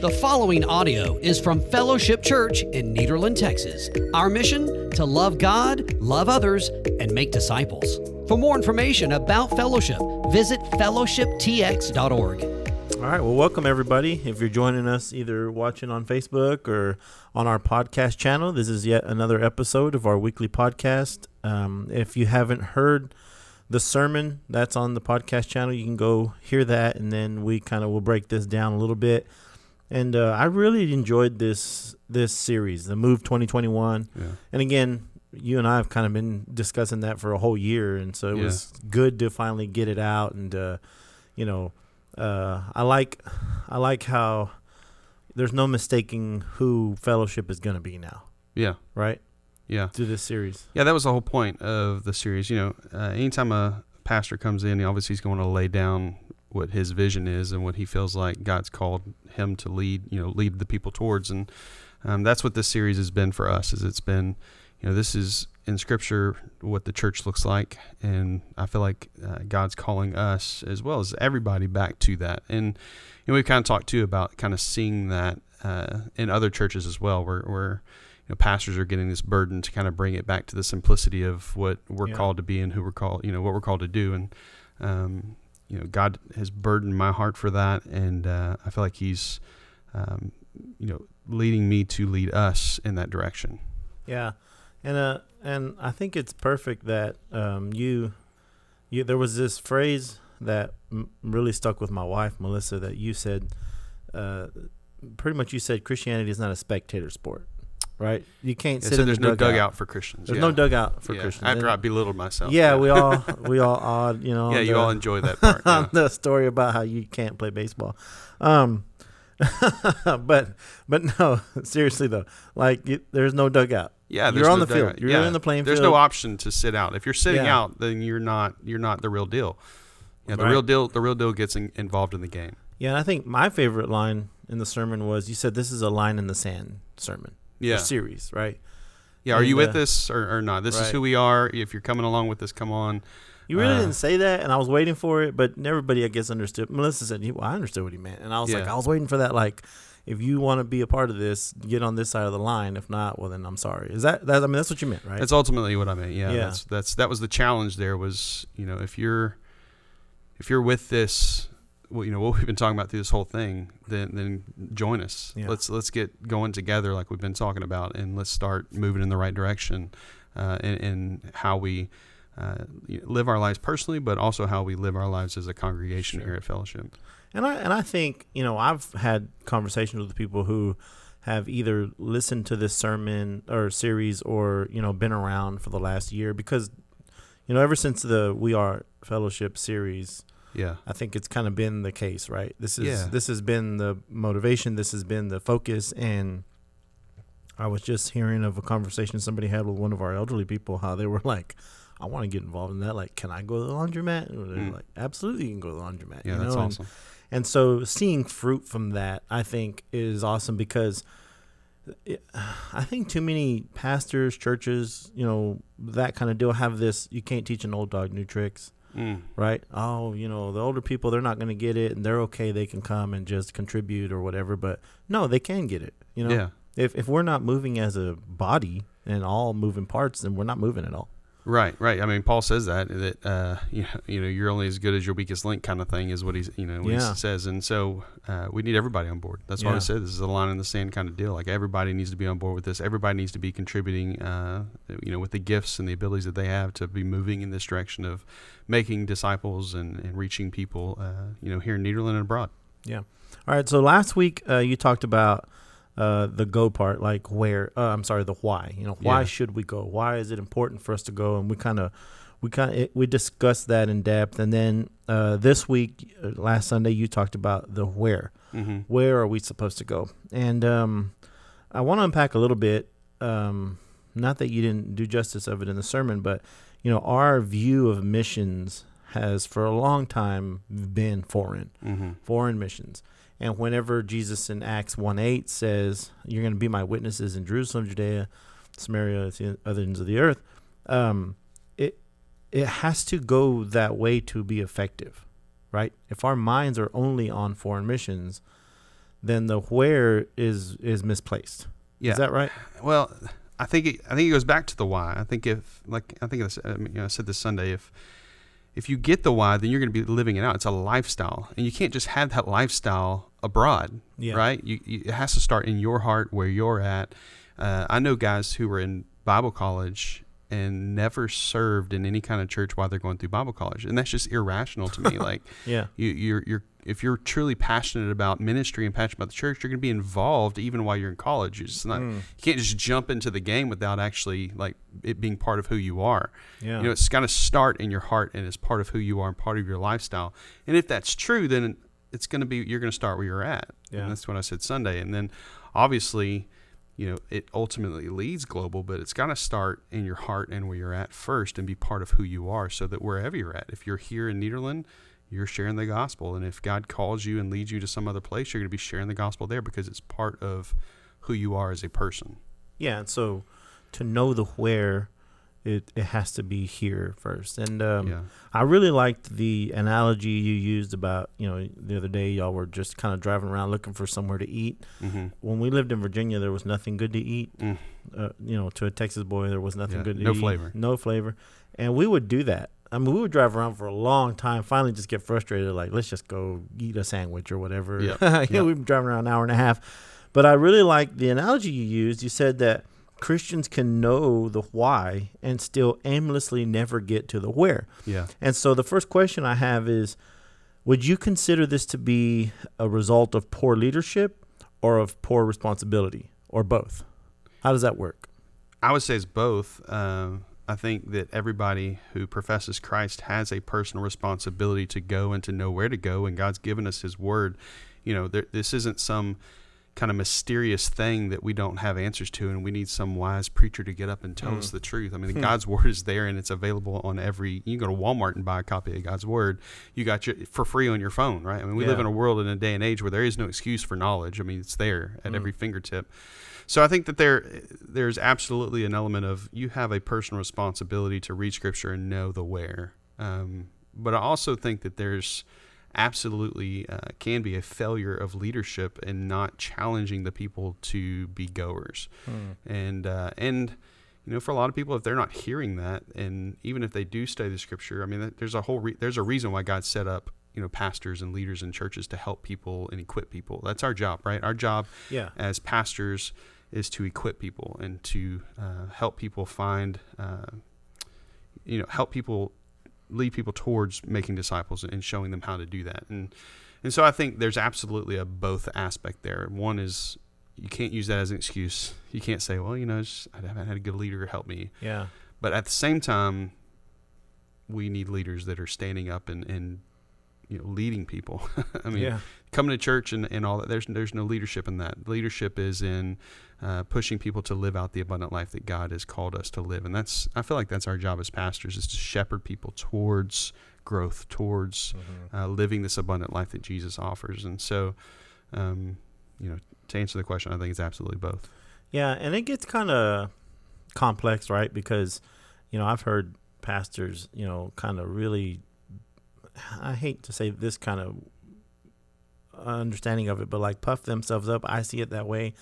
The following audio is from Fellowship Church in Nederland, Texas. Our mission to love God, love others, and make disciples. For more information about Fellowship, visit fellowshiptx.org. All right. Well, welcome everybody. If you're joining us either watching on Facebook or on our podcast channel, this is yet another episode of our weekly podcast. Um, if you haven't heard the sermon that's on the podcast channel, you can go hear that, and then we kind of will break this down a little bit. And uh, I really enjoyed this this series, the Move 2021. Yeah. And again, you and I have kind of been discussing that for a whole year, and so it Yeah. was good to finally get it out. And uh, you know, uh, I like I like how there's no mistaking who Fellowship is going to be now, Yeah, right? yeah, Through this series. yeah. That was the whole point of the series. You know, uh, anytime a pastor comes in, obviously he's going to lay down what his vision is and what he feels like God's called him to lead. You know, lead the people towards, and um, that's what this series has been for us. Is it's been, you know, this is in Scripture what the church looks like, and I feel like uh, God's calling us as well as everybody back to that. And you know, we've kind of talked too about kind of seeing that uh, in other churches as well, where where you know, pastors are getting this burden to kind of bring it back to the simplicity of what we're Yeah. called to be and who we're called, you know, what we're called to do. And, um, you know, God has burdened my heart for that. And uh, I feel like He's, um, you know, leading me to lead us in that direction. Yeah, and uh, and I think it's perfect that um, you, you. There was this phrase that m- really stuck with my wife, Melissa, that you said. Uh, pretty much, you said Christianity is not a spectator sport, right? You can't Yeah, sit so there's the no dugout. dugout for Christians. There's yeah. no dugout for Yeah, Christians. After I belittled myself. yeah, we all we all odd, you know. Yeah, on you the- all enjoy that part. the story about how you can't play baseball. Um, but but no, seriously though, like you, there's no dugout. Yeah, You're on no the field. dugout. You're Yeah. in the playing field. There's field. no option to sit out. If you're sitting out, then you're not you're not the real deal. Yeah, the Right. real deal the real deal gets in, involved in the game. Yeah, and I think my favorite line in the sermon was you said this is a line in the sand sermon. Yeah, series, right? yeah. Are and, you with uh, us or, or not? This is who we are. If you're coming along with this, come on. You really Uh, didn't say that, and I was waiting for it, but everybody I guess understood. Melissa said, well, "I understood what he meant," and I was like, "I was waiting for that." Like, if you want to be a part of this, get on this side of the line. If not, well, then I'm sorry. Is that that? I mean, that's what you meant, right? That's ultimately what I meant. Yeah, Yeah. That's that's that was the challenge. There was you know if you're if you're with this, well, you know what we've been talking about through this whole thing, then then join us. Yeah. Let's let's get going together like we've been talking about, and let's start moving in the right direction, uh, in, in how we. Uh, live our lives personally, but also how we live our lives as a congregation Sure. here at Fellowship. And I and I think you know I've had conversations with people who have either listened to this sermon or series or you know been around for the last year because you know ever since the We Are Fellowship series, Yeah, I think it's kind of been the case, right? This is Yeah. this has been the motivation, this has been the focus, and I was just hearing of a conversation somebody had with one of our elderly people how they were like. I want to get involved in that. Like, can I go to the laundromat? And they're Mm. like, absolutely, you can go to the laundromat. yeah, you that's know? And- awesome. and so seeing fruit from that, I think, is awesome because I think too many pastors, churches, you know, that kind of deal have this you can't teach an old dog new tricks, Mm. right? Oh, you know, the older people, they're not going to get it and they're okay. They can come and just contribute or whatever. But no, they can get it. You know, Yeah, if, if we're not moving as a body and all moving parts, then we're not moving at all. Right, right. I mean, Paul says that that uh, you know, you know, you're only as good as your weakest link, kind of thing, is what he's, you know, what Yeah. he says. And so uh, we need everybody on board. That's why I said this is a line in the sand kind of deal. Like everybody needs to be on board with this. Everybody needs to be contributing, uh, you know, with the gifts and the abilities that they have to be moving in this direction of making disciples and, and reaching people, uh, you know, here in Nederland and abroad. Yeah. All right. So last week uh, you talked about uh, the go part, like where. Uh, I'm sorry, the why. You know, why Yeah. should we go? Why is it important for us to go? And we kind of, we kind of, we discussed that in depth. And then uh, this week, uh, last Sunday, you talked about the where. Mm-hmm. Where are we supposed to go? And um, I want to unpack a little bit. Um, not that you didn't do justice of it in the sermon, but you know, our view of missions has for a long time been foreign Mm-hmm. foreign missions. And whenever Jesus in Acts 1 8 says, You're going to be my witnesses in Jerusalem, Judea, Samaria, the other ends of the earth, um, it, it has to go that way to be effective, right? If our minds are only on foreign missions, then the where is is misplaced. Yeah. Is that right? Well, I think it, I think it goes back to the why. I think if like I think I, mean, you know, I said this Sunday if if you get the why, then you're going to be living it out. It's a lifestyle, and you can't just have that lifestyle abroad, Yeah. right? You, you, it has to start in your heart where you're at. Uh, I know guys who were in Bible college and never served in any kind of church while they're going through Bible college, and that's just irrational to me. like Yeah. you, you're you're if you're truly passionate about ministry and passionate about the church, you're going to be involved even while you're in college. It's not Mm. you can't just jump into the game without actually like it being part of who you are. Yeah. You know, it's got to start in your heart and it's part of who you are and part of your lifestyle. And if that's true, then it's going to be you're going to start where you're at. Yeah. And that's what I said Sunday. And then obviously, you know, it ultimately leads global, but it's got to start in your heart and where you're at first and be part of who you are so that wherever you're at, if you're here in Nederland, you're sharing the gospel. And if God calls you and leads you to some other place, you're going to be sharing the gospel there because it's part of who you are as a person. Yeah, and so to know the where, it, it has to be here first. And um, yeah. I really liked the analogy you used about, you know, the other day y'all were just kind of driving around looking for somewhere to eat. Mm-hmm. When we lived in Virginia, there was nothing good to eat. Mm. Uh, you know, to a Texas boy, there was nothing Yeah, good to no eat. flavor. No flavor. And we would do that. I mean, we would drive around for a long time, finally just get frustrated, like, let's just go eat a sandwich or whatever. Yeah, Yep. we've been driving around an hour and a half. But I really like the analogy you used. You said that Christians can know the why and still aimlessly never get to the where. Yeah. And so the first question I have is Would you consider this to be a result of poor leadership or of poor responsibility or both? How does that work? I would say it's both. Um, I think that everybody who professes Christ has a personal responsibility to go and to know where to go, and God's given us His Word. You know, there, this isn't some kind of mysterious thing that we don't have answers to, and we need some wise preacher to get up and tell Mm. us the truth. I mean, Hmm. God's Word is there, and it's available on every. You can go to Walmart and buy a copy of God's Word. You got your for free on your phone, right? I mean, we live in a world in a day and age where there is no excuse for knowledge. I mean, it's there at Mm. every fingertip. So I think that there there's absolutely an element of you have a personal responsibility to read scripture and know the where. Um, but I also think that there's absolutely uh, can be a failure of leadership and not challenging the people to be goers. And uh, and you know, for a lot of people, if they're not hearing that, and even if they do study the scripture, I mean, there's a whole re- there's a reason why God set up you know pastors and leaders in churches to help people and equip people. That's our job, right? Our job Yeah. as pastors is to equip people and to uh, help people find, uh, you know, help people lead people towards making disciples and showing them how to do that. And and so I think there's absolutely a both aspect there. One is you can't use that as an excuse. You can't say, well, you know, just, I haven't had a good leader help me. Yeah. But at the same time, we need leaders that are standing up and, and you know, leading people. I mean, yeah. coming to church and, and all that there's there's no leadership in that leadership is in uh, pushing people to live out the abundant life that god has called us to live and that's i feel like that's our job as pastors is to shepherd people towards growth towards uh, living this abundant life that jesus offers and so um, you know to answer the question i think it's absolutely both Yeah, and it gets kind of complex, right? Because, you know, I've heard pastors, you know, kind of really, I hate to say this kind of understanding of it, but like puff themselves up. I see it that way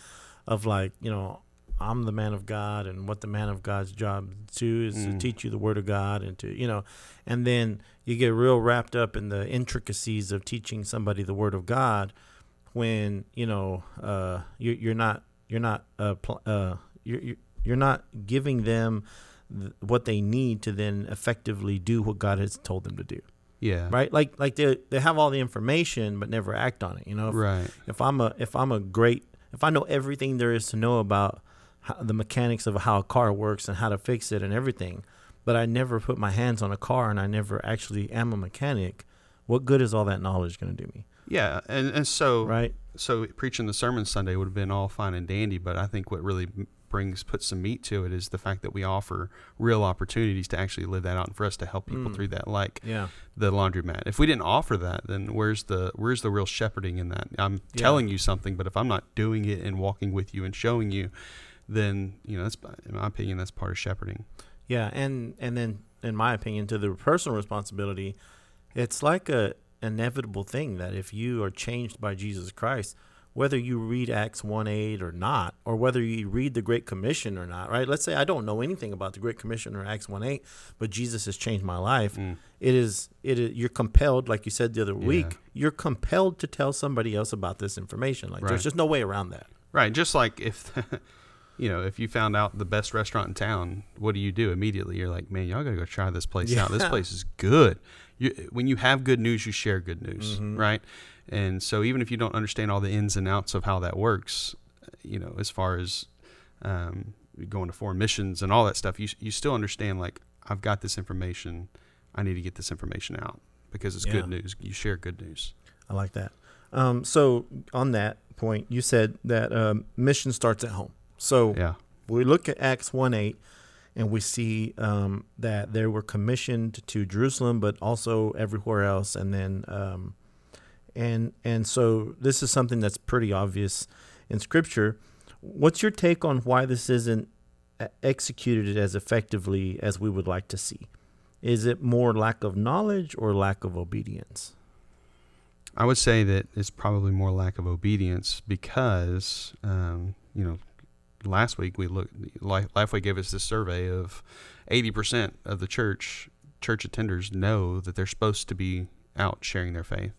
of like, you know, I'm the man of God, and what the man of God's job to is to Mm. teach you the word of God and to, you know, and then you get real wrapped up in the intricacies of teaching somebody the word of God when, you know, uh, you, you're not you're not uh, pl- uh you're, you're you're not giving them th- what they need to then effectively do what God has told them to do. Yeah Right? Like like they they have all the information but never act on it. You know, if, right if I'm a if I'm a great if I know everything there is to know about how, the mechanics of how a car works and how to fix it and everything, but I never put my hands on a car and I never actually am a mechanic, what good is all that knowledge going to do me? yeah and, and so Right? so preaching the sermon Sunday would have been all fine and dandy, but I think what really brings puts some meat to it is the fact that we offer real opportunities to actually live that out and for us to help people Mm. through that, like Yeah. the laundromat. If we didn't offer that, then where's the where's the real shepherding in that? I'm Yeah. telling you something, but if I'm not doing it and walking with you and showing you, then you know that's in my opinion that's part of shepherding. Yeah, and and then in my opinion, to the personal responsibility, it's like a inevitable thing that if you are changed by Jesus Christ, whether you read Acts 1 8 or not, or whether you read the Great Commission or not, right? Let's say I don't know anything about the Great Commission or Acts 1 8, but Jesus has changed my life. Mm. It is, it is, you're compelled, like you said the other week, Yeah. you're compelled to tell somebody else about this information. Like, Right. there's just no way around that. Right. Just like if, you know, if you found out the best restaurant in town, what do you do immediately? You're like, man, y'all got to go try this place out. This place is good. You, when you have good news, you share good news, Mhm. right? And so even if you don't understand all the ins and outs of how that works, you know, as far as um, going to foreign missions and all that stuff, you, you still understand, like, I've got this information. I need to get this information out because it's good news. You share good news. I like that. Um, so, on that point, you said that um, mission starts at home. So, Yeah. we look at Acts 1 8 and we see um, that they were commissioned to Jerusalem, but also everywhere else. And then, um, and, and so this is something that's pretty obvious in scripture. What's your take on why this isn't uh, executed as effectively as we would like to see? Is it more lack of knowledge or lack of obedience? I would say that it's probably more lack of obedience because, um, you know, last week we looked, Lifeway gave us this survey of 80% of the church, church attenders know that they're supposed to be out sharing their faith.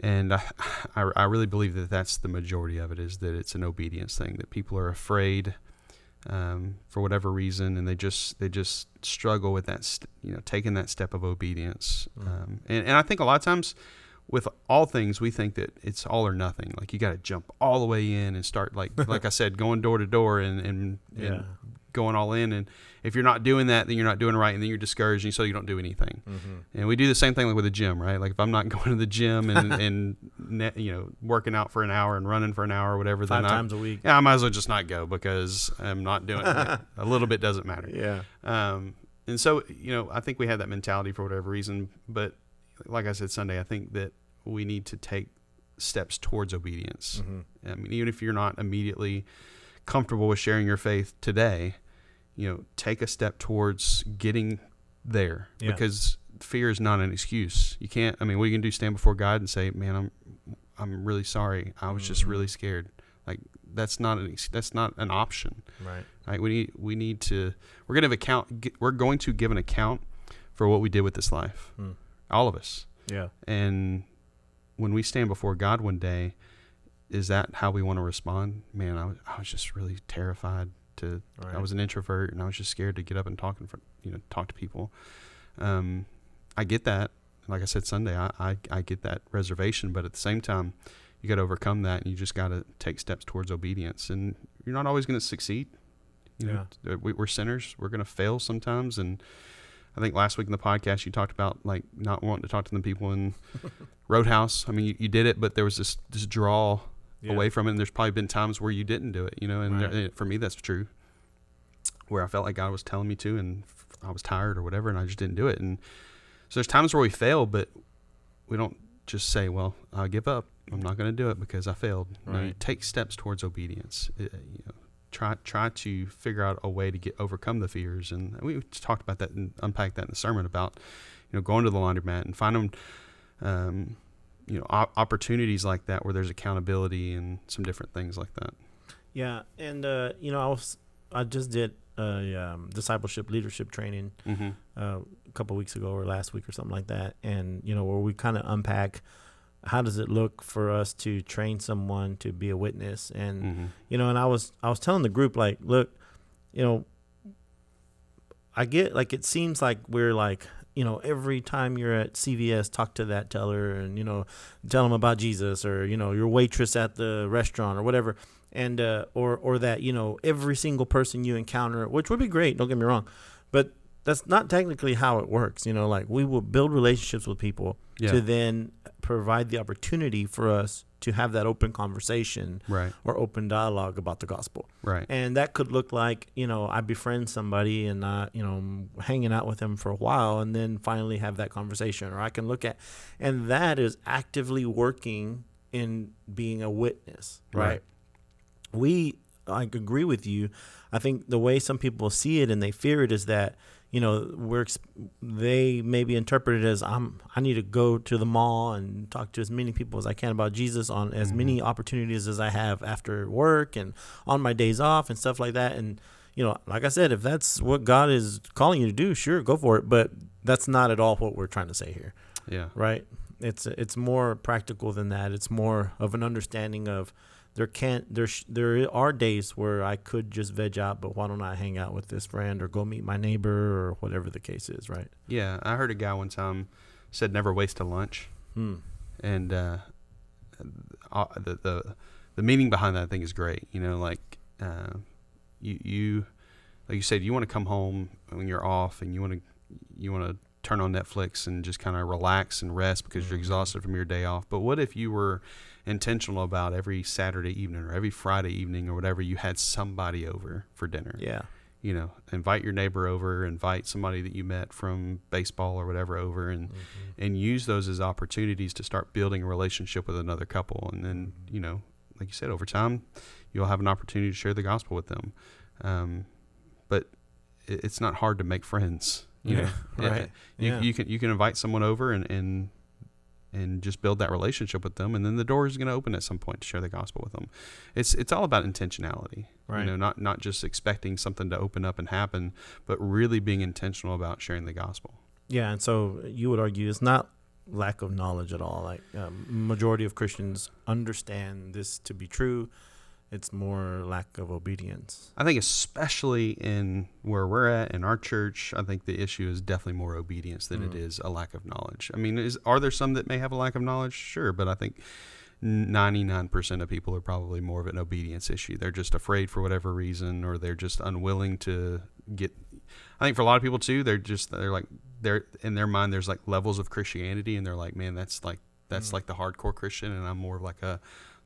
And I, I, I really believe that that's the majority of it is that it's an obedience thing, that people are afraid um, for whatever reason, and they just they just struggle with that, st- you know, taking that step of obedience. Mm. Um, and, and I think a lot of times with all things, we think that it's all or nothing. Like you got to jump all the way in and start, like like I said, going door to door and and, Yeah. Going all in. And if you're not doing that, then you're not doing right, and then you're discouraged, and so you don't do anything. Mm-hmm. And we do the same thing like with the gym, right? Like if I'm not going to the gym and and ne- you know working out for an hour and running for an hour or whatever, Five then times a week. Yeah, I might as well just not go because I'm not doing it. a little bit doesn't matter. Yeah. Um, and so, you know, I think we have that mentality for whatever reason. But like I said Sunday, I think that we need to take steps towards obedience. Mm-hmm. I mean, even if you're not immediately comfortable with sharing your faith today, you know, take a step towards getting there Yeah. because fear is not an excuse. You can't. I mean, what you can do stand before God and say, "Man, I'm, I'm really sorry. I was just Mhm. really scared." Like that's not an that's not an option. Right. Right? We need we need to. We're gonna have account. We're going to give an account for what we did with this life. Hmm. All of us. Yeah. And when we stand before God one day, is that how we want to respond? Man, I was, I was just really terrified to. Right. I was an introvert, and I was just scared to get up and talk in front, you know, talk to people. Um, I get that. Like I said Sunday, I, I I get that reservation, but at the same time, you got to overcome that, and you just got to take steps towards obedience. And you're not always going to succeed. You know, uh, we, we're sinners. We're going to fail sometimes, and I think last week in the podcast you talked about like not wanting to talk to the people in Roadhouse. I mean, you, you did it, but there was this this draw Yeah. away from it. And there's probably been times where you didn't do it, you know. And Right. there, for me, that's true. Where I felt like God was telling me to, and I was tired or whatever, and I just didn't do it. And so there's times where we fail, but we don't just say, "Well, I give up. I'm not going to do it because I failed." No, you take steps towards obedience. Uh, you know, try try to figure out a way to get overcome the fears, and we talked about that and unpacked that in the sermon about you know going to the laundromat and finding um, you know op- opportunities like that where there's accountability and some different things like that. Yeah, and uh, you know, I was I just did a um, discipleship leadership training Mm-hmm. uh, a couple weeks ago or last week or something like that, and you know, where we kind of unpack how does it look for us to train someone to be a witness, and Mm-hmm. you know, and I was I was telling the group like, look, you know, I get like it seems like we're like you know every time you're at CVS talk to that teller and you know tell them about Jesus or you know your waitress at the restaurant or whatever and uh, or or that you know every single person you encounter which would be great don't get me wrong but that's not technically how it works you know like we will build relationships with people Yeah. to then provide the opportunity for us to have that open conversation Right. or open dialogue about the gospel Right. and that could look like you know I befriend somebody and I you know I'm hanging out with them for a while and then finally have that conversation or I can look at and that is actively working in being a witness right, Right. we I agree with you I think the way some people see it and they fear it is that you know, we're they may be interpreted as I'm I need to go to the mall and talk to as many people as I can about Jesus on as many mm-hmm. opportunities as I have after work and on my days off and stuff like that. And you know, like I said, if that's what God is calling you to do, sure, go for it. But that's not at all what we're trying to say here, Yeah. right? It's it's more practical than that. It's more of an understanding of there can't there sh- there are days where I could just veg out, but why don't I hang out with this friend or go meet my neighbor or whatever the case is, right? Yeah. I heard a guy one time said never waste a lunch. Hmm. and uh, uh, the the the meaning behind that I think is great. You know, like uh, you you like you said, you want to come home when you're off, and you want to you want to turn on Netflix and just kind of relax and rest because you're exhausted from your day off. But what if you were intentional about every Saturday evening or every Friday evening or whatever you had somebody over for dinner? Yeah. you know, invite your neighbor over, invite somebody that you met from baseball or whatever over, and and use those as opportunities to start building a relationship with another couple, and then you know, like you said, over time, you'll have an opportunity to share the gospel with them. Um, but it, it's not hard to make friends. You Yeah, know, Yeah, right. You, Yeah. you can you can invite someone over and and and just build that relationship with them, and then the door is going to open at some point to share the gospel with them. It's it's all about intentionality, Right. You know, not not just expecting something to open up and happen, but really being intentional about sharing the gospel. Yeah, and so you would argue it's not lack of knowledge at all. Like um, majority of Christians understand this to be true. It's more lack of obedience. I think especially in where we're at in our church, I think the issue is definitely more obedience than it Mm. is a lack of knowledge. I mean, is are there some that may have a lack of knowledge? Sure, but I think 99% of people are probably more of an obedience issue. They're just afraid for whatever reason or they're just unwilling to get I think for a lot of people too, they're just they're like they're in their mind there's like levels of Christianity and they're like, man, that's like that's Mm. like the hardcore Christian and I'm more of like a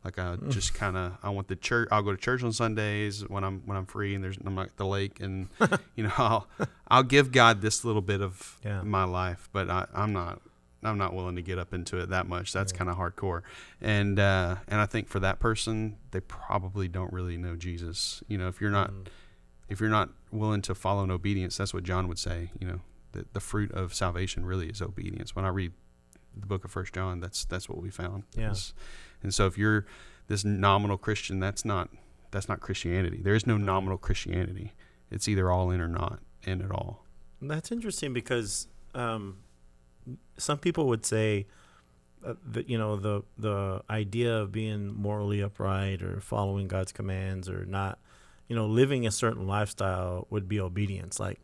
like a Mm. just kind of I want the church. I'll go to church on Sundays when I'm when I'm free and there's I'm at the lake and you know I'll I'll give God this little bit of Yeah. my life, but I, I'm not I'm not willing to get up into it that much. That's Yeah. kind of hardcore, and uh, and I think for that person they probably don't really know Jesus. You know, if you're not Mm. if you're not willing to follow in obedience, that's what John would say. You know, the the fruit of salvation really is obedience. When I read the book of First John, that's that's what we found. Yeah. And so if you're this nominal Christian, that's not that's not Christianity. There is no nominal Christianity. It's either all in or not in at all. That's interesting because um, some people would say uh, that you know the the idea of being morally upright or following God's commands or not, you know, living a certain lifestyle would be obedience. Like,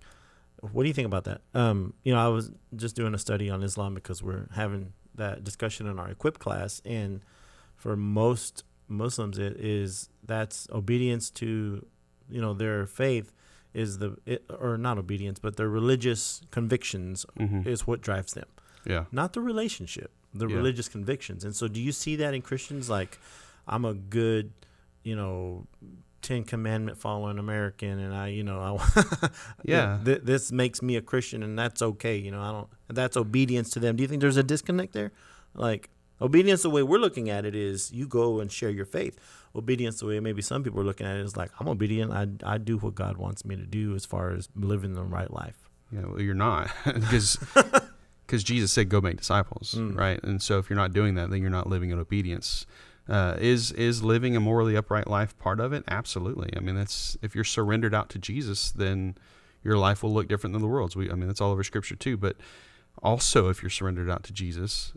what do you think about that? Um, you know, I was just doing a study on Islam because we're having that discussion in our equip class, and for most Muslims, it is that's obedience to you know their faith is the it, or not obedience, but their religious convictions Mm-hmm. is what drives them, Yeah. not the relationship, the Yeah. religious convictions. And so, do you see that in Christians? Like, I'm a good, you know, Ten Commandment following American, and I, you know, I, Yeah. th- this makes me a Christian, and that's okay. You know, I don't. That's obedience to them. Do you think there's a disconnect there? Like, obedience, the way we're looking at it is, you go and share your faith. Obedience, the way maybe some people are looking at it, is like, I'm obedient. I I do what God wants me to do as far as living the right life. Yeah, well, you're not because because Jesus said, "Go make disciples," Mm. right? And so, if you're not doing that, then you're not living in obedience. Uh, is is living a morally upright life part of it? Absolutely. I mean, that's if you're surrendered out to Jesus, then your life will look different than the world's. We, I mean, that's all over Scripture too. But also, if you're surrendered out to Jesus,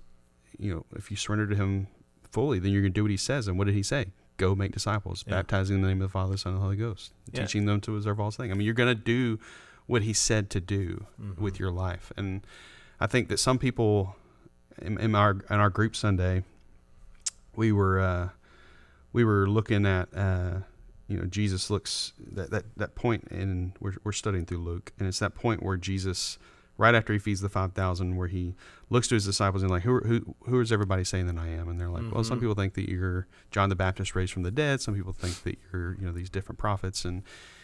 you know, if you surrender to Him fully, then you're going to do what He says. And what did He say? Go make disciples, Yeah. baptizing in the name of the Father, Son, and Holy Ghost, Yeah. teaching them to observe all things. I mean, you're going to do what He said to do Mm-hmm. with your life. And I think that some people in, in our in our group Sunday, we were uh, we were looking at uh, you know Jesus looks that, that that point in we're we're studying through Luke, and it's that point where Jesus right after he feeds the five thousand, where he looks to his disciples and like who who who is everybody saying that I am? And they're like, well, some Mhm. people think that you're John the Baptist raised from the dead. Some people think that you're you know these different prophets and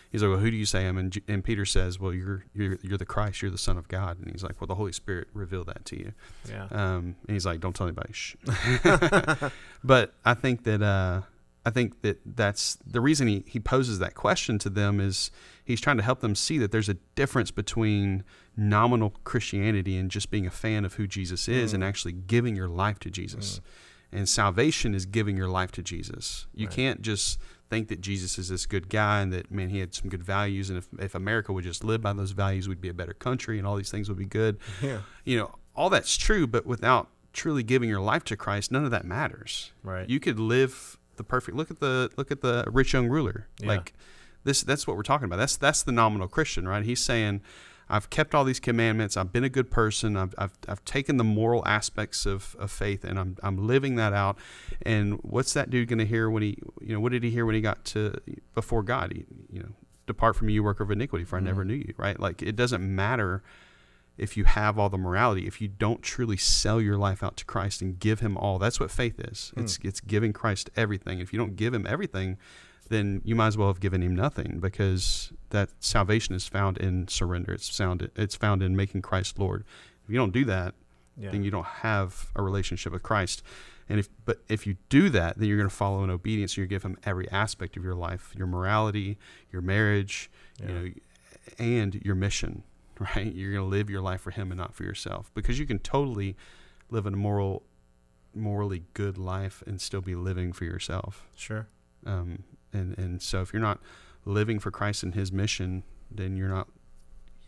He's like, well, who do you say I am? And, and Peter says, well, you're, you're you're the Christ, you're the Son of God. And he's like, well, the Holy Spirit revealed that to you. Yeah. Um, and he's like, don't tell anybody. But I think that uh, I think that that's the reason he, he poses that question to them is he's trying to help them see that there's a difference between nominal Christianity and just being a fan of who Jesus is and mm. actually giving your life to Jesus. Mm. And salvation is giving your life to Jesus. You Right. can't just think that Jesus is this good guy and that man he had some good values and if, if America would just live by those values we'd be a better country and all these things would be good. Yeah. You know, all that's true, but without truly giving your life to Christ, none of that matters. Right. You could live the perfect look at the look at the rich young ruler. Yeah. Like this that's what we're talking about. That's that's the nominal Christian, right? He's saying I've kept all these commandments. I've been a good person. I've, I've, I've taken the moral aspects of, of faith and I'm, I'm living that out. And what's that dude going to hear when he, you know, what did he hear when he got to before God? He, you know, depart from me, you worker of iniquity, for I never mm-hmm. knew you, right? Like it doesn't matter if you have all the morality, if you don't truly sell your life out to Christ and give him all. That's what faith is. It's, mm. it's giving Christ everything. If you don't give him everything, then you might as well have given him nothing because that salvation is found in surrender. It's found it's found in making Christ Lord. If you don't do that, Yeah. then you don't have a relationship with Christ. And if but if you do that, then you're going to follow in obedience. You give him every aspect of your life, your morality, your marriage, you know, and your mission. Right? You're going to live your life for him and not for yourself because you can totally live a moral, morally good life and still be living for yourself. Sure. Um, and and so if you're not living for Christ and His mission, then you're not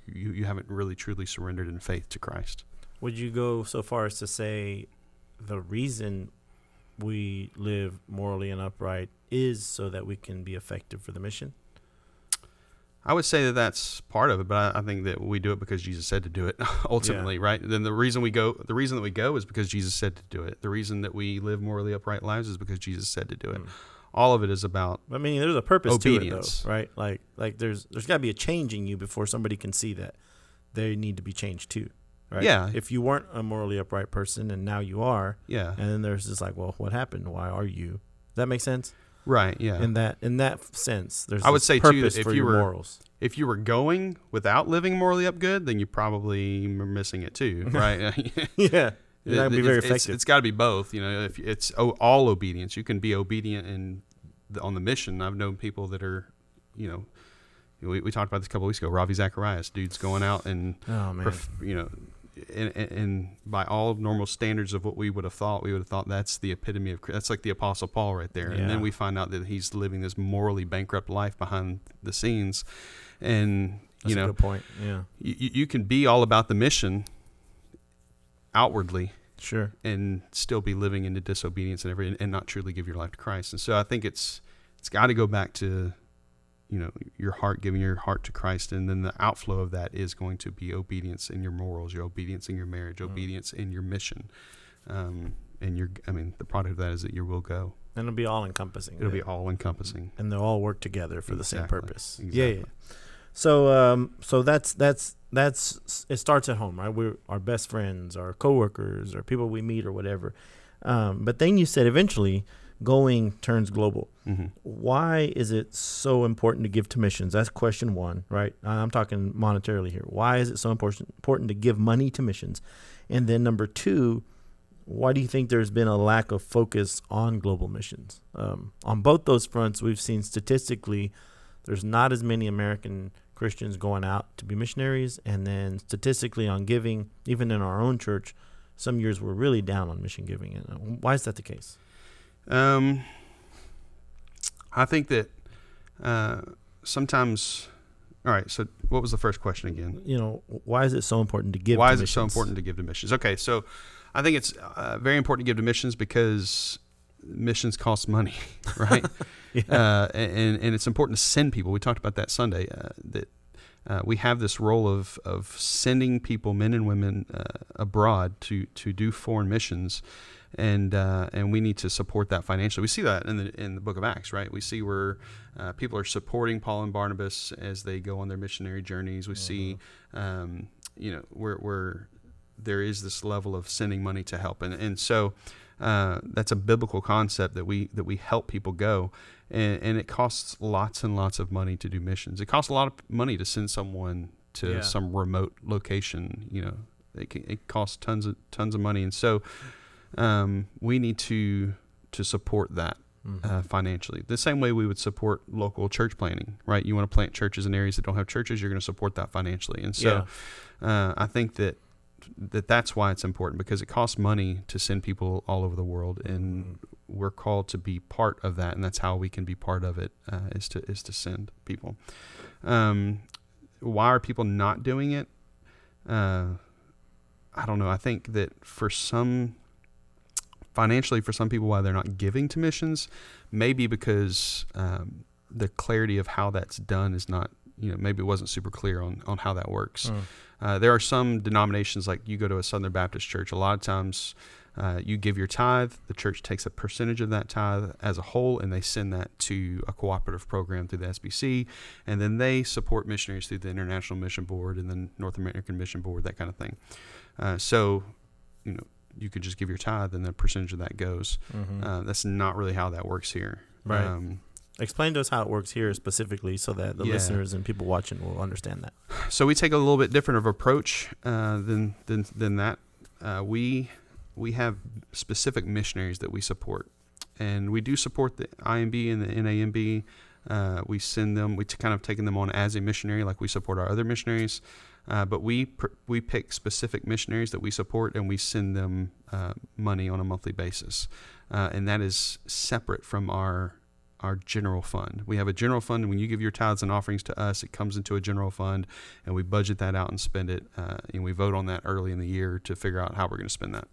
you you haven't really truly surrendered in faith to Christ. Would you go so far as to say the reason we live morally and upright is so that we can be effective for the mission? I would say that that's part of it, but I, I think that we do it because Jesus said to do it. Ultimately, right? Then the reason we go, the reason that we go is because Jesus said to do it. The reason that we live morally upright lives is because Jesus said to do it. Mm. All of it is about I mean, there's a purpose Obedience. to it, though, right? Like, like there's there's got to be a change in you before somebody can see that they need to be changed too, right? Yeah. If you weren't a morally upright person and now you are, yeah, and then there's just like, well, what happened? Why are you? Does that make sense? right, yeah. In that in that sense, there's I would say, too, that if you your were- morals. if you were going without living morally up good, then you probably are missing it too, right? yeah, you're not gonna be very It's- it's- effective. it's got to be both. You know, if it's oh, all obedience, you can be obedient in the, on the mission. I've known people that are, you know, we, we talked about this a couple weeks ago. Ravi Zacharias, dude's going out and, oh perf- you know, and, and, and by all normal standards of what we would have thought, we would have thought that's the epitome of that's like the Apostle Paul right there. And then we find out that he's living this morally bankrupt life behind the scenes, and that's you a know, good point. Yeah, you, you can be all about the mission outwardly sure. and still be living into disobedience and every and not truly give your life to Christ. And so I think it's it's got to go back to you know your heart giving your heart to Christ and then the outflow of that is going to be obedience in your morals, your obedience in your marriage, Mm. obedience in your mission. Um, and your I mean the product of that is that your will go. And it'll be all encompassing. It'll be all encompassing. and they'll all work together for the same purpose. Exactly. Yeah, yeah. So, um, so that's that's that's it starts at home, right? We're our best friends, our coworkers, or people we meet, or whatever. Um, but then you said eventually, going turns global. hmm Why is it so important to give to missions? That's question one, right? I'm talking monetarily here. Why is it so important important to give money to missions? And then number two, why do you think there's been a lack of focus on global missions? Um, on both those fronts, we've seen statistically there's not as many American Christians going out to be missionaries, and then statistically on giving, even in our own church, some years we're really down on mission giving. And uh, why is that the case? Um, I think that uh, sometimes. All right. So, what was the first question again? You know, why is it so important to give? Why to is it so missions? important to give to missions? Okay, so I think it's uh, very important to give to missions because missions cost money, right? Yeah. uh, and and it's important to send people. We talked about that Sunday uh, that uh, we have this role of of sending people, men and women, uh, abroad to to do foreign missions, and uh, and we need to support that financially. We see that in the in the Book of Acts, right? We see where uh, people are supporting Paul and Barnabas as they go on their missionary journeys. We see, um, you know, where where there is this level of sending money to help, and and so. Uh, that's a biblical concept that we that we help people go, and, and it costs lots and lots of money to do missions. It costs a lot of money to send someone to Yeah. some remote location. You know, it, can, it costs tons of tons of money, and so um, we need to to support that uh, financially. The same way we would support local church planting, right? You want to plant churches in areas that don't have churches, you're going to support that financially. And so uh, I think that that that's why it's important because it costs money to send people all over the world and Mhm. we're called to be part of that and that's how we can be part of it uh, is to is to send people. Um, why are people not doing it? Uh, i don't know. I think that for some financially for some people why they're not giving to missions maybe because um, the clarity of how that's done is not you know maybe it wasn't super clear on on how that works Mm. uh, there are some denominations like you go to a Southern Baptist church. A lot of times, uh, you give your tithe. The church takes a percentage of that tithe as a whole, and they send that to a cooperative program through the SBC, and then they support missionaries through the International Mission Board and then North American Mission Board, that kind of thing. Uh, so, you know, you could just give your tithe, and the percentage of that goes. Mhm. Uh, that's not really how that works here. Right. Um, Explain to us how it works here specifically, so that the Yeah. listeners and people watching will understand that. so we take a little bit different of approach uh, than than than that. Uh, we we have specific missionaries that we support, and we do support the IMB and the NAMB. Uh, we send them. We t- kind of taken them on as a missionary, like we support our other missionaries. Uh, but we pr- we pick specific missionaries that we support, and we send them uh, money on a monthly basis, uh, and that is separate from our our general fund. We have a general fund, and when you give your tithes and offerings to us, it comes into a general fund, and we budget that out and spend it, uh, and we vote on that early in the year to figure out how we're going to spend that.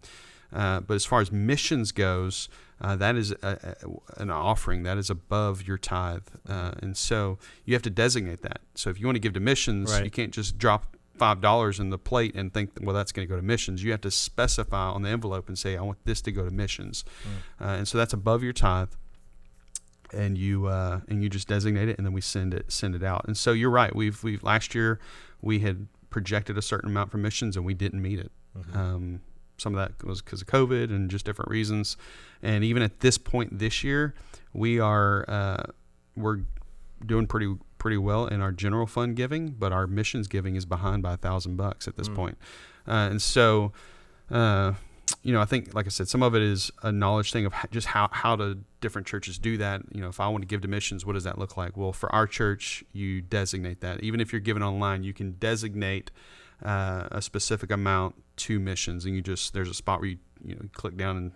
Uh, but as far as missions goes, uh, that is a, a, an offering that is above your tithe, uh, and so you have to designate that. So if you want to give to missions, Right. you can't just drop five dollars in the plate and think, well, that's going to go to missions. You have to specify on the envelope and say, I want this to go to missions, uh, and so that's above your tithe and you uh, and you just designate it, and then we send it send it out. And so you're right. We've we've last year we had projected a certain amount for missions, and we didn't meet it. Mhm. Um, some of that was because of COVID and just different reasons. And even at this point this year, we are uh, we're doing pretty pretty well in our general fund giving, but our missions giving is behind by a thousand bucks at this Mm. point. Uh, and so, uh, you know, I think, like I said, some of it is a knowledge thing of just how how do different churches do that. You know, if I want to give to missions, what does that look like? Well, for our church, you designate that. Even if you're giving online, you can designate uh, a specific amount to missions, and you just there's a spot where you you know click down and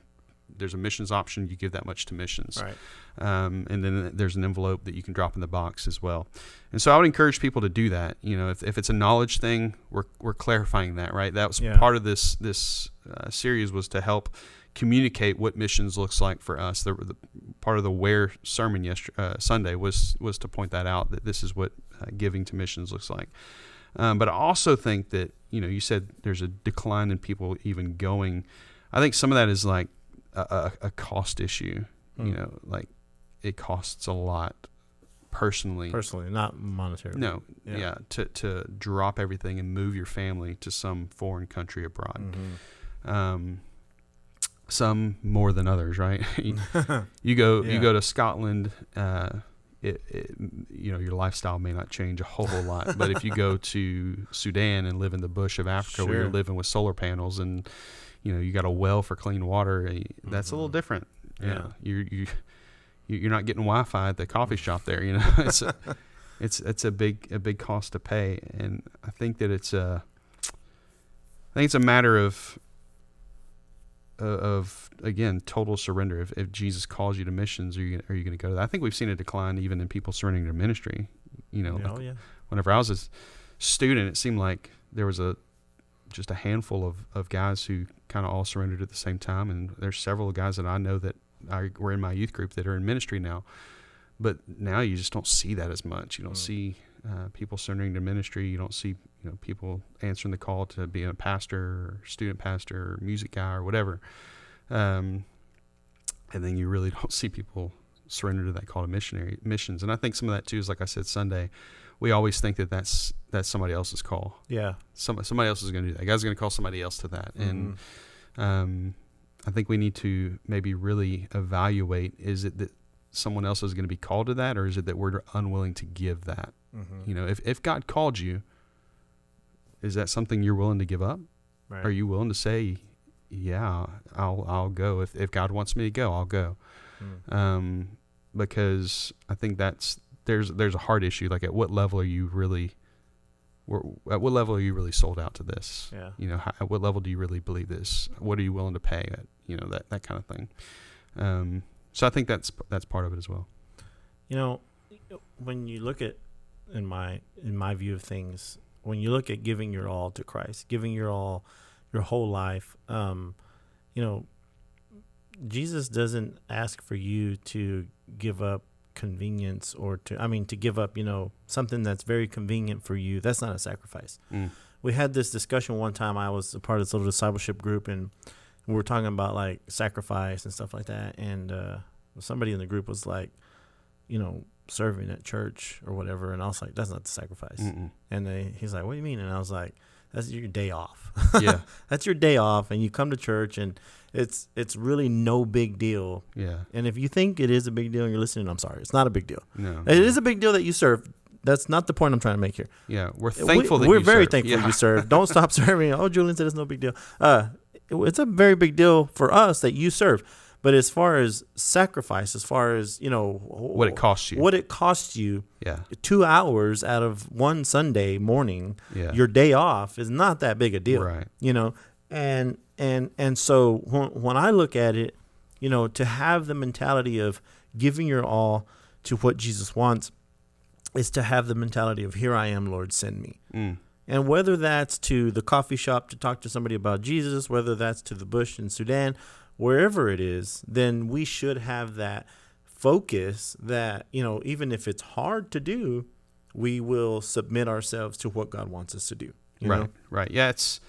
there's a missions option. You give that much to missions Right. um, and then there's an envelope that you can drop in the box as well. And so I would encourage people to do that. You know, if, if it's a knowledge thing, we're, we're clarifying that, right? That was Yeah. part of this this uh, series was to help communicate what missions looks like for us. The, the part of the where sermon yesterday uh, Sunday was was to point that out that this is what uh, giving to missions looks like. Um, but I also think that you know you said there's a decline in people even going. I think some of that is like a, a, a cost issue. You Mm. know, like it costs a lot personally. personally, not monetarily. no, Yeah. yeah. to to drop everything and move your family to some foreign country abroad. Mhm. Um, some more than others, right? you, you go Yeah. you go to Scotland. Uh, it, it, you know, your lifestyle may not change a whole, whole lot, but if you go to Sudan and live in the bush of Africa, where you're living with solar panels and you know you got a well for clean water, eh, that's a little Mhm. different. Yeah. Yeah, you're you you- you're not getting Wi-Fi at the coffee shop there. You know, it's a, it's it's a big a big cost to pay, and I think that it's a I think it's a matter of of again total surrender. If, if Jesus calls you to missions, are you gonna- are you going to go to that? I think we've seen a decline even in people surrendering to ministry. You know, Yeah, like oh, yeah. whenever I was a student, it seemed like there was a just a handful of, of guys who kind of all surrendered at the same time, and there's several guys that I know that I were in my youth group that are in ministry now. But now you just don't see that as much. You don't Mm. see uh, people surrendering to ministry. You don't see you know people answering the call to be a pastor, or student pastor, or music guy, or whatever. Um, and then you really don't see people surrender to that call to missionary missions. And I think some of that too is like I said Sunday, we always think that that's that's somebody else's call. Yeah. Some somebody else is going to do that. God's going to call somebody else to that. And um, I think we need to maybe really evaluate: is it that someone else is going to be called to that, or is it that we're unwilling to give that? Mhm. You know, if if God called you, is that something you're willing to give up? Right. Are you willing to say, "Yeah, I'll I'll go if if God wants me to go, I'll go." Hmm. um, because I think that's there's there's a hard issue. Like, at what level are you really? At what level are you really sold out to this? Yeah. You know, how, at what level do you really believe this? What are you willing to pay? At you know that that kind of thing. Um, so I think that's that's part of it as well. You know, when you look at in my in my view of things, when you look at giving your all to Christ, giving your all, your whole life, um, you know, Jesus doesn't ask for you to give up convenience or to I mean to give up, you know, something that's very convenient for you. That's not a sacrifice. Mm. We had this discussion one time. I was a part of this little discipleship group and we were talking about like sacrifice and stuff like that and uh somebody in the group was like, you know, serving at church or whatever and I was like, That's not the sacrifice. Mm-mm. And they, he's like, What do you mean? And I was like, That's your day off. Yeah, That's your day off and you come to church and it's it's really no big deal yeah, and if you think it is a big deal and you're listening, I'm sorry. It's not a big deal. no, It is a big deal that you serve. That's not the point I'm trying to make here. yeah. We're We- thankful that we're you very serve. thankful Yeah. you serve. Don't stop serving. Oh, Julian said it's no big deal. Uh, it- it's a very big deal for us that you serve. But as far as sacrifice, as far as you know, What it costs you. what it costs you, Yeah, two hours out of one Sunday morning, yeah. your day off is not that big a deal right. you know and and and so when, when i look at it you know to have the mentality of giving your all to what jesus wants is to have the mentality of here i am lord send me Mm. and whether that's to the coffee shop to talk to somebody about jesus whether that's to the bush in sudan wherever it is then we should have that focus that you know even if it's hard to do we will submit ourselves to what god wants us to do you right know? right yeah it's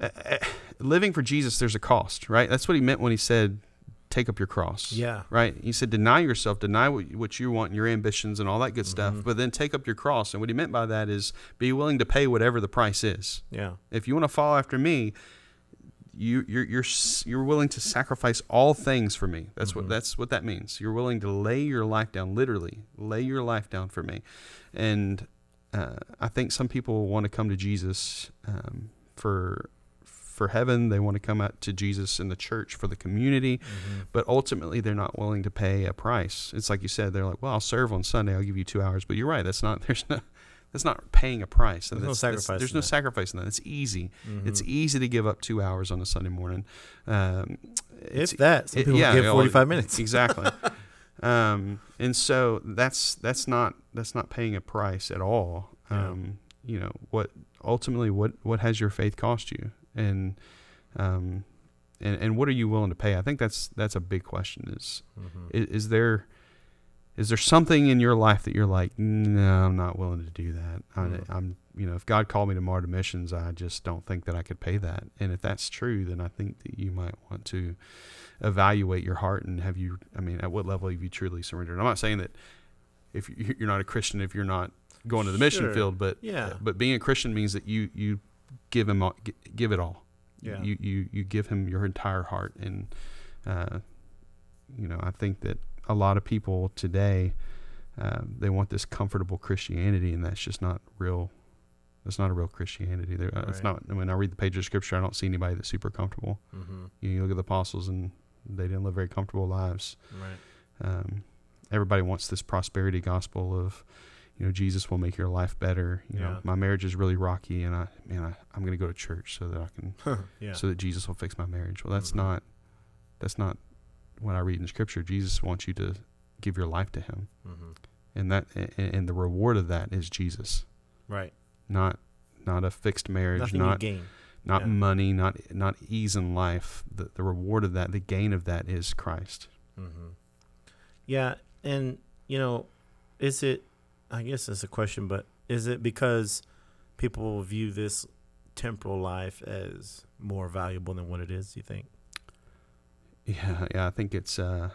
uh, uh, living for jesus there's a cost right? That's what he meant when he said take up your cross yeah. right? He said deny yourself deny what, what you want and your ambitions and all that good stuff Mhm. but then take up your cross. And what he meant by that is be willing to pay whatever the price is. Yeah. If you want to follow after me you you're you're you're willing to sacrifice all things for me that's Mhm. what that's what that means you're willing to lay your life down literally lay your life down for me and uh, I think some people want to come to Jesus um, for for heaven. They want to come out to Jesus in the church for the community, Mm-hmm. but ultimately they're not willing to pay a price. It's like you said. They're like, "Well, I'll serve on Sunday. I'll give you two hours." But you're right. That's not. There's no. That's not paying a price. There's no sacrifice There's in no that. sacrifice in that. It's easy. It's Mhm. easy to give up two hours on a Sunday morning. Um, it's, if that some it- people yeah, give well, 45 minutes exactly. um, and so that's that's not that's not paying a price at all. Yeah. Um, you know what ultimately what what has your faith cost you, and um, and and what are you willing to pay? I think that's that's a big question. Is Mhm. is, is there is there something in your life that you're like, no, I'm not willing to do that. Mm. I, I'm, you know, if God called me to martyr missions, I just don't think that I could pay that. And if that's true, then I think that you might want to evaluate your heart and have you, I mean, at what level have you truly surrendered? I'm not saying that if you- you're not a Christian, if you're not going to the mission field, but yeah but being a Christian means that you you give him all, give it all. yeah You you you give him your entire heart, and uh, you know I think that a lot of people today uh, they want this comfortable Christianity, and that's just not real. That's not a real Christianity. There, uh, It's not. When I read the page of Scripture, I don't see anybody that's super comfortable. mm-hmm. You, you look at the apostles, and they didn't live very comfortable lives. right Um, everybody wants this prosperity gospel of, you know, Jesus will make your life better. You know, my marriage is really rocky, and I, man, I, I'm going to go to church so that I can yeah so that Jesus will fix my marriage. Well, that's Mhm. not that's not what I read in Scripture. Jesus wants you to give your life to Him, mm-hmm. and that and, and the reward of that is Jesus, right not not a fixed marriage, nothing not not yeah. money, not not ease in life. The the reward of that, the gain of that, is Christ. mm-hmm. yeah and you know is it i guess it's a question but is it because people view this temporal life as more valuable than what it is Do you think Yeah, yeah. I think it's uh,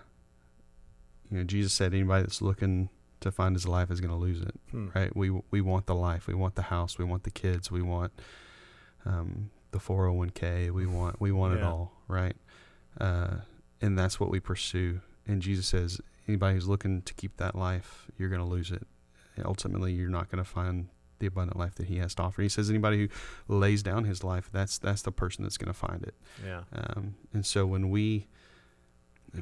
you know, Jesus said anybody that's looking to find his life is going to lose it. Hmm. right? We we want the life, we want the house, we want the kids, we want um, the four hundred one k, we want we want it all, right? Uh, and that's what we pursue. And Jesus says, anybody who's looking to keep that life, you're going to lose it. And ultimately, you're not going to find the abundant life that He has to offer. He says, anybody who lays down his life, that's that's the person that's going to find it. yeah Um, and so when we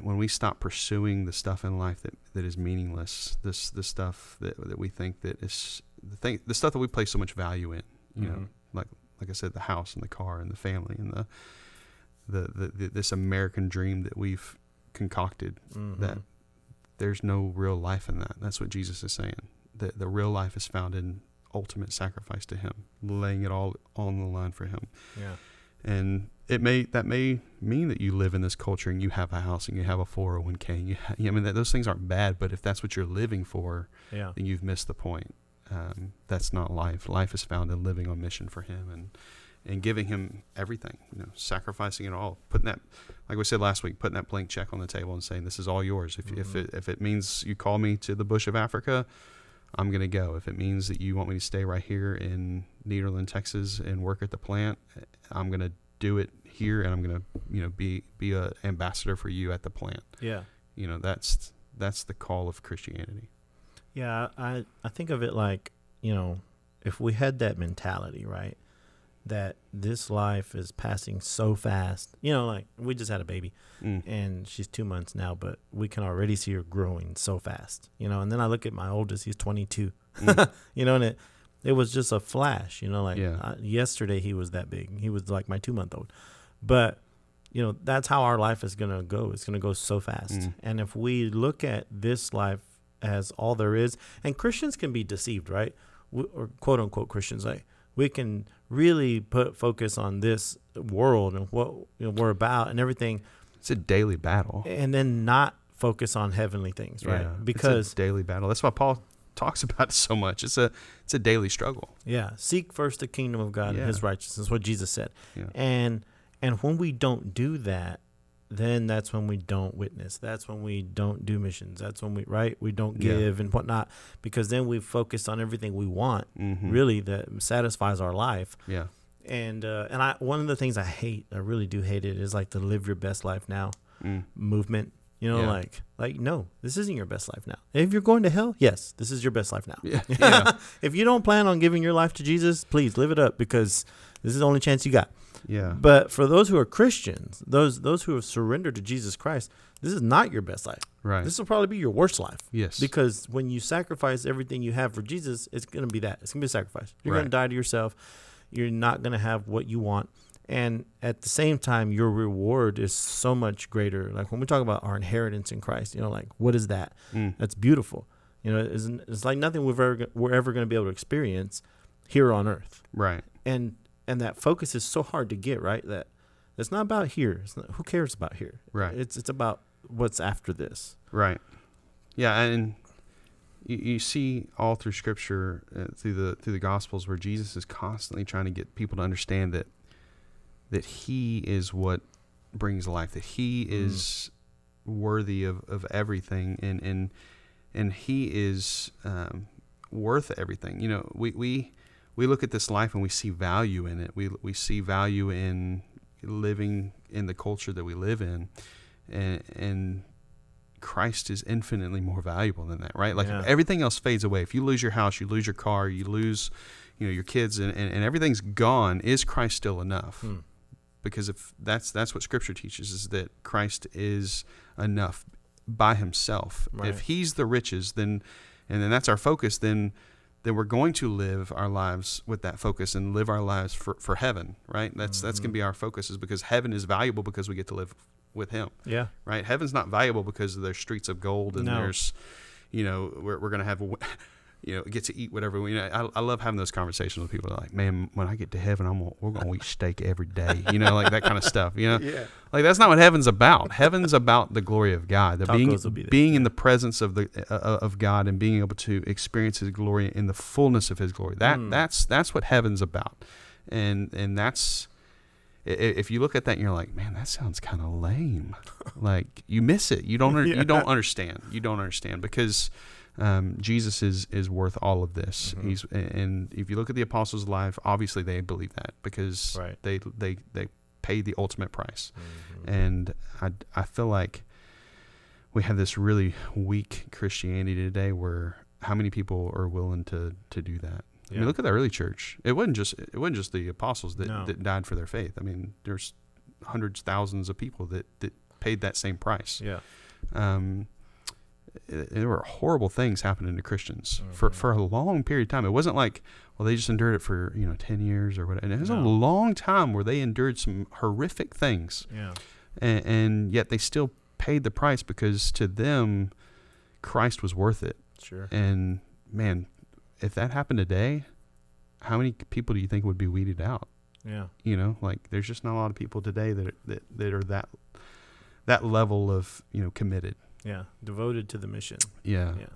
when we stop pursuing the stuff in life that, that is meaningless, this the stuff that that we think that is the thing, the stuff that we place so much value in, you know, Mhm. like like I said, the house and the car and the family and the the, the, the this American dream that we've concocted. Mhm. That there's no real life in that. That's what Jesus is saying. That the real life is found in ultimate sacrifice to Him, laying it all on the line for Him yeah. and it may that may mean that you live in this culture and you have a house and you have a 401k and you ha- I mean that, those things aren't bad but if that's what you're living for Yeah. then you've missed the point um, that's not life life is found in living on mission for him and and giving him everything you know sacrificing it all putting that like we said last week putting that blank check on the table and saying this is all yours if, if Mhm. it if it means you call me to the bush of Africa I'm going to go. If it means that you want me to stay right here in Nederland, Texas, and work at the plant, I'm going to do it here, and I'm going to, you know, be be a ambassador for you at the plant. Yeah. You know, that's that's the call of Christianity. Yeah, I I think of it like, you know, if we had that mentality, right? That this life is passing so fast. You know, like we just had a baby Mm. and she's 2 months now, but we can already see her growing so fast. You know, and then I look at my oldest, he's 22. Mm. you know, and it it was just a flash, you know, like Yeah. uh, yesterday he was that big. He was like my 2 month old. But you know, that's how our life is going to go. It's going to go so fast. Mm. And if we look at this life as all there is, and Christians can be deceived, right? We, or quote unquote Christians, like we can really put focus on this world and what you know, we're about and everything, It's a daily battle, and then not focus on heavenly things, right? Yeah, it's a Because daily battle. That's why Paul talks about it so much. It's a it's a daily struggle. yeah, seek first the kingdom of God Yeah. and His righteousness, what Jesus said. Yeah. And and when we don't do that, then that's when we don't witness. That's when we don't do missions. That's when we right we don't Yeah. give and whatnot because then we focus on everything we want Mm-hmm. really that satisfies our life. Yeah. And uh, and I one of the things I hate, I really do hate it, is like the live your best life now Mm. movement. You know, Yeah. like like no, this isn't your best life now. If you're going to hell, yes, this is your best life now. Yeah. Yeah. if you don't plan on giving your life to Jesus, please live it up because this is the only chance you got. Yeah. But for those who are Christians, those those who have surrendered to Jesus Christ, this is not your best life. Right. This will probably be your worst life yes. because when you sacrifice everything you have for Jesus, it's going to be that. It's going to be a sacrifice. You're going to die to yourself. You're not going to have what you want. And at the same time, your reward is so much greater. Like when we talk about our inheritance in Christ, you know, like what is that? Mm. That's beautiful. You know, it's, it's like nothing we've ever, we're ever going to be able to experience here on earth. Right. And and that focus is so hard to get, right? That it's not about here. It's not, who cares about here? Right. It's it's about what's after this. Right. Yeah, and you, you see all through Scripture, uh, through the through the Gospels, where Jesus is constantly trying to get people to understand that that He is what brings life, that He Mm. is worthy of, of everything, and and and He is um, worth everything. You know, we we we look at this life and we see value in it. We we see value in living in the culture that we live in, and and Christ is infinitely more valuable than that, right? Like Yeah. everything else fades away. If you lose your house, you lose your car, you lose, you know, your kids, and, and, and everything's gone. Is Christ still enough? Hmm. Because if that's that's what Scripture teaches is that Christ is enough by Himself. Right. If He's the riches, then and then that's our focus. Then then we're going to live our lives with that focus and live our lives for, for heaven, right? That's that's Mm-hmm. gonna be our focus is because heaven is valuable because we get to live with Him Yeah. right? Heaven's not valuable because there's streets of gold and No. there's, you know, we're, we're gonna have, a, you know, get to eat whatever we. You know, I, I love having those conversations with people. They're like, man, when I get to heaven, I'm gonna, we're gonna eat steak every day. You know, like that kind of stuff. You know, Yeah. like that's not what heaven's about. Heaven's about the glory of God, the being Tacos will be being in the presence of the uh, uh, of God and being able to experience His glory in the fullness of His glory. That Mm. that's that's what heaven's about, and and that's if you look at that and you're like, man, that sounds kind of lame. like you miss it. You don't. Yeah. You don't understand. You don't understand because um, Jesus is is worth all of this. Mhm. He's and if you look at the apostles' life, obviously they believe that because Right. they they they paid the ultimate price. Mm-hmm. And I I feel like we have this really weak Christianity today where how many people are willing to to do that? I mean, look at the early church. It wasn't just it wasn't just the apostles that, No. that died for their faith. I mean, there's hundreds, thousands of people that that paid that same price. Yeah. Um, there were horrible things happening to Christians for, Mhm. for a long period of time. It wasn't like, well, they just endured it for, you know, 10 years or whatever. And it was a long time where they endured some horrific things. Yeah. And, and yet they still paid the price because to them, Christ was worth it. Sure. And man, if that happened today, how many people do you think would be weeded out? Yeah. You know, like there's just not a lot of people today that are, that, that are that that level of you know committed. Yeah. Devoted to the mission. Yeah. Yeah.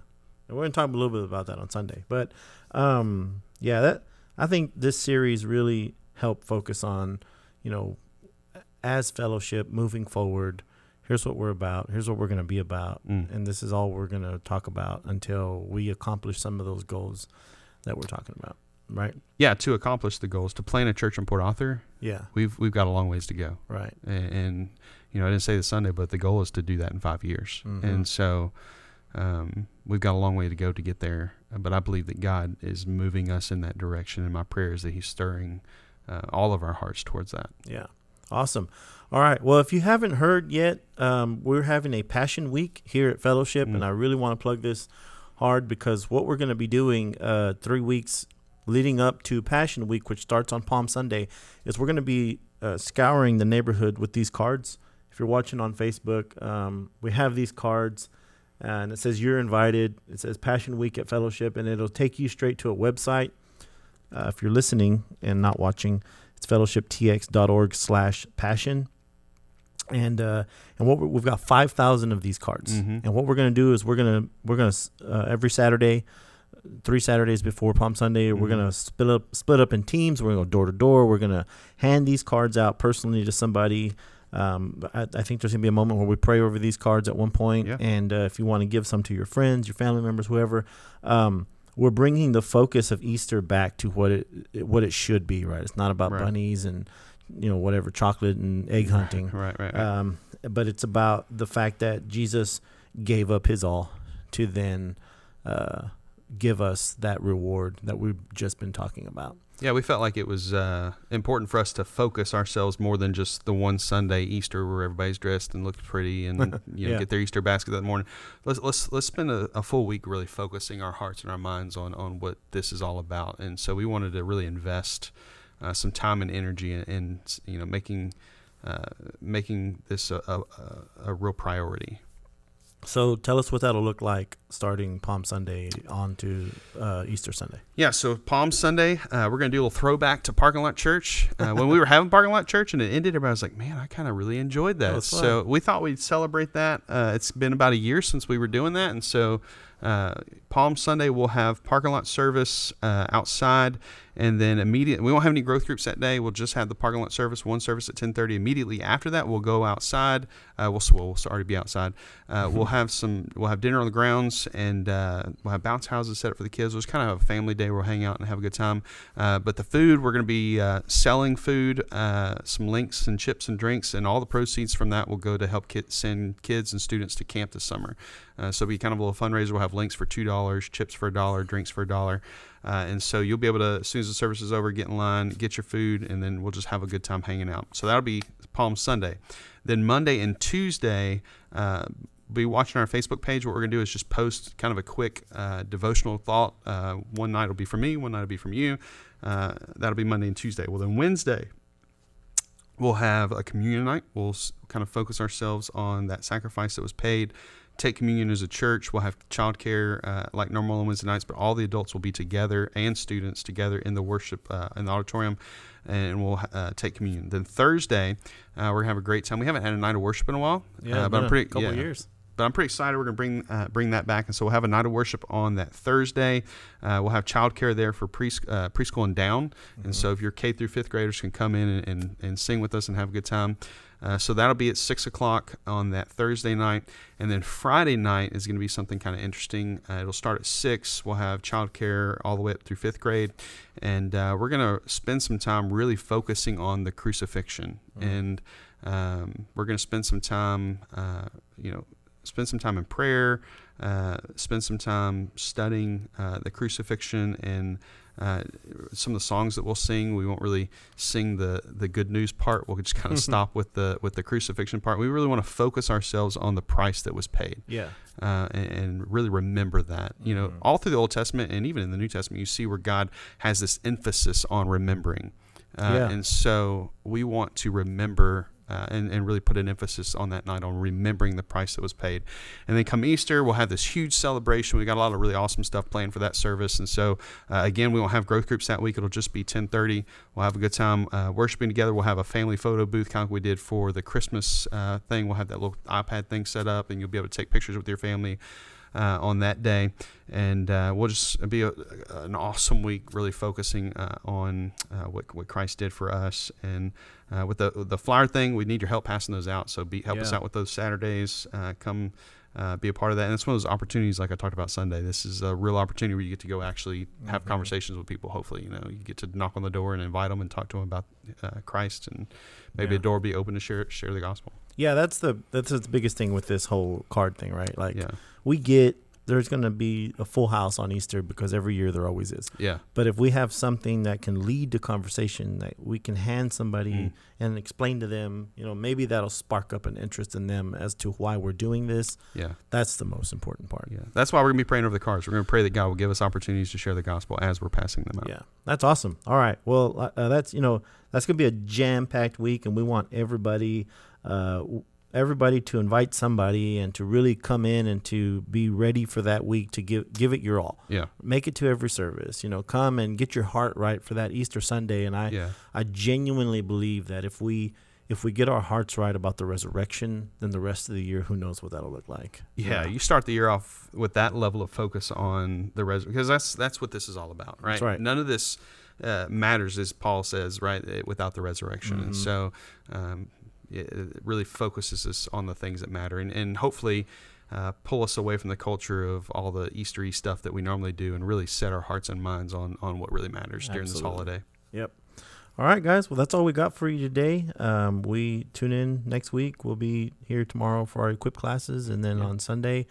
And we're gonna talk a little bit about that on Sunday. But um yeah, that I think this series really helped focus on, you know, as fellowship moving forward, here's what we're about, here's what we're gonna be about. Mm. And this is all we're gonna talk about until we accomplish some of those goals that we're talking about. Right? Yeah. To accomplish the goals, to plant a church in Port Arthur, Yeah. we've we've got a long ways to go. Right. And, and you know, I didn't say this Sunday, but the goal is to do that in five years. Mhm. And so um, we've got a long way to go to get there. But I believe that God is moving us in that direction. And my prayer is that He's stirring uh, all of our hearts towards that. Yeah. Awesome. All right. Well, if you haven't heard yet, um, we're having a Passion Week here at Fellowship, Mm. and I really want to plug this hard because what we're going to be doing uh, three weeks leading up to Passion Week, which starts on Palm Sunday, is we're going to be uh, scouring the neighborhood with these cards. If you're watching on Facebook, um, we have these cards, and it says you're invited. It says Passion Week at Fellowship, and it'll take you straight to a website. Uh, if you're listening and not watching, it's fellowshiptx.org slash passion. And uh, and what we're, we've got five thousand of these cards. Mhm. And what we're gonna do is we're gonna we're gonna uh, every Saturday, three Saturdays before Palm Sunday, we're Mhm. gonna split up split up in teams. We're gonna go door to door. We're gonna hand these cards out personally to somebody. Um, I, I think there's gonna be a moment where we pray over these cards at one point. Yeah. And uh, if you want to give some to your friends, your family members, whoever, um, we're bringing the focus of Easter back to what it what it should be. Right? It's not about Right. bunnies and you know whatever chocolate and egg hunting. Right, right, right. Um, but it's about the fact that Jesus gave up his all to then uh, give us that reward that we've just been talking about. Yeah, we felt like it was uh, important for us to focus ourselves more than just the one Sunday Easter where everybody's dressed and looks pretty and you know Yeah. get their Easter basket that morning. Let's let's let's spend a, a full week really focusing our hearts and our minds on on what this is all about. And so we wanted to really invest uh, some time and energy in, in you know making uh, making this a, a, a- a real priority. So tell us what that'll look like starting Palm Sunday on to uh, Easter Sunday. Yeah, so Palm Sunday, uh, we're going to do a little throwback to parking lot church. Uh, when we were having parking lot church and it ended, everybody was like, "Man, I kind of really enjoyed That that." So we thought we'd celebrate that. Uh, it's been about a year since we were doing that, and so uh, Palm Sunday we'll have parking lot service uh, outside, and then immediate. We won't have any growth groups that day. We'll just have the parking lot service, one service at ten thirty. Immediately after that, we'll go outside. Uh, we'll well, we'll already be outside. Uh, we'll have some. We'll have dinner on the grounds, and uh, we'll have bounce houses set up for the kids. It was kind of a family day. We'll hang out and have a good time. Uh, but the food, we're going to be uh, selling food, uh, some links and chips and drinks, and all the proceeds from that will go to help kid, send kids and students to camp this summer. Uh, so it'll be kind of a little fundraiser. We'll have links for two dollars, chips for a dollar, drinks for a dollar. Uh, and so you'll be able to, as soon as the service is over, get in line, get your food, and then we'll just have a good time hanging out. So that'll be Palm Sunday. Then Monday and Tuesday, uh, be watching our Facebook page. What we're going to do is just post kind of a quick uh, devotional thought. Uh, one night will be from me, one night will be from you. Uh, that'll be Monday and Tuesday. Well, then Wednesday, we'll have a communion night. We'll kind of focus ourselves on that sacrifice that was paid. Take communion as a church. We'll have childcare uh, like normal on Wednesday nights, but all the adults will be together and students together in the worship uh, in the auditorium, and we'll uh, take communion. Then Thursday, uh, we're gonna have a great time. We haven't had a night of worship in a while, uh, but I'm pretty couple yeah, years. but I'm pretty excited. We're going to bring uh, bring that back, and so we'll have a night of worship on that Thursday. Uh, we'll have childcare there for pre- uh, preschool and down, and so if your K through fifth graders can come in and, and, and sing with us and have a good time. Uh, so that'll be at six o'clock on that Thursday night, and then Friday night is going to be something kind of interesting. Uh, it'll start at six. We'll have childcare all the way up through fifth grade, and uh, we're going to spend some time really focusing on the crucifixion, and um, we're going to spend some time, uh, you know, spend some time in prayer, uh, spend some time studying uh, the crucifixion and uh, some of the songs that we'll sing. We won't really sing the the good news part. We'll just kind of stop with the with the crucifixion part. We really want to focus ourselves on the price that was paid. Yeah. Uh, and, and, really remember that. You know, Mm-hmm. all through the Old Testament and even in the New Testament, you see where God has this emphasis on remembering. Uh, Yeah. And so we want to remember uh, and, and really put an emphasis on that night on remembering the price that was paid. And then come Easter, we'll have this huge celebration. We got a lot of really awesome stuff planned for that service. And so uh, again, we won't have growth groups that week. It'll just be 10:30. We'll have a good time uh, worshiping together. We'll have a family photo booth, kind of like we did for the Christmas uh, thing. We'll have that little iPad thing set up, and you'll be able to take pictures with your family uh, on that day, and uh, we'll just be a, an awesome week, really focusing uh, on uh, what what Christ did for us. And uh, with the the flyer thing, we need your help passing those out. So be help us out with those Saturdays. Uh, come. Uh, be a part of that, and it's one of those opportunities, like I talked about Sunday. This is a real opportunity where you get to go actually have Mhm. conversations with people. Hopefully, you know, you get to knock on the door and invite them and talk to them about uh, Christ, and maybe Yeah. a door be open to share share the gospel. Yeah, that's the that's the biggest thing with this whole card thing, right? Like Yeah, we get there's going to be a full house on Easter because every year there always is. yeah, But if we have something that can lead to conversation that we can hand somebody Mm. and explain to them, you know, maybe that'll spark up an interest in them as to why we're doing this. yeah. That's the most important part. Yeah, that's why we're gonna be praying over the cards. We're gonna pray that God will give us opportunities to share the gospel as we're passing them out. Yeah, that's awesome. All right, well, uh, uh, that's you know that's gonna be a jam-packed week, and we want everybody, uh, everybody to invite somebody and to really come in and to be ready for that week to give give it your all. Yeah, Make it to every service. You know, come and get your heart right for that Easter Sunday. And I, yeah, I genuinely believe that if we if we get our hearts right about the resurrection, then the rest of the year, who knows what that'll look like. yeah. You start the year off with that level of focus on the resurrection because that's that's what this is all about, right? That's right. None of this uh, matters, as Paul says, right, eh, without the resurrection. And Mhm. so, um, it, really focuses us on the things that matter, and and hopefully. Uh, pull us away from the culture of all the Eastery stuff that we normally do, and really set our hearts and minds on on what really matters during this holiday. Yep. All right, guys. Well, that's all we got for you today. Um, we tune in next week. We'll be here tomorrow for our equip classes, and then on Sunday,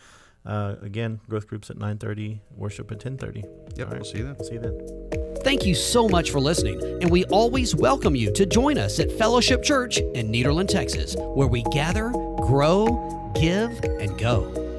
uh, again, growth groups at nine thirty, worship at ten thirty. Yep, All right. we'll see you then. See you then. Thank you so much for listening, and we always welcome you to join us at Fellowship Church in Nederland, Texas, where we gather, grow, give, and go.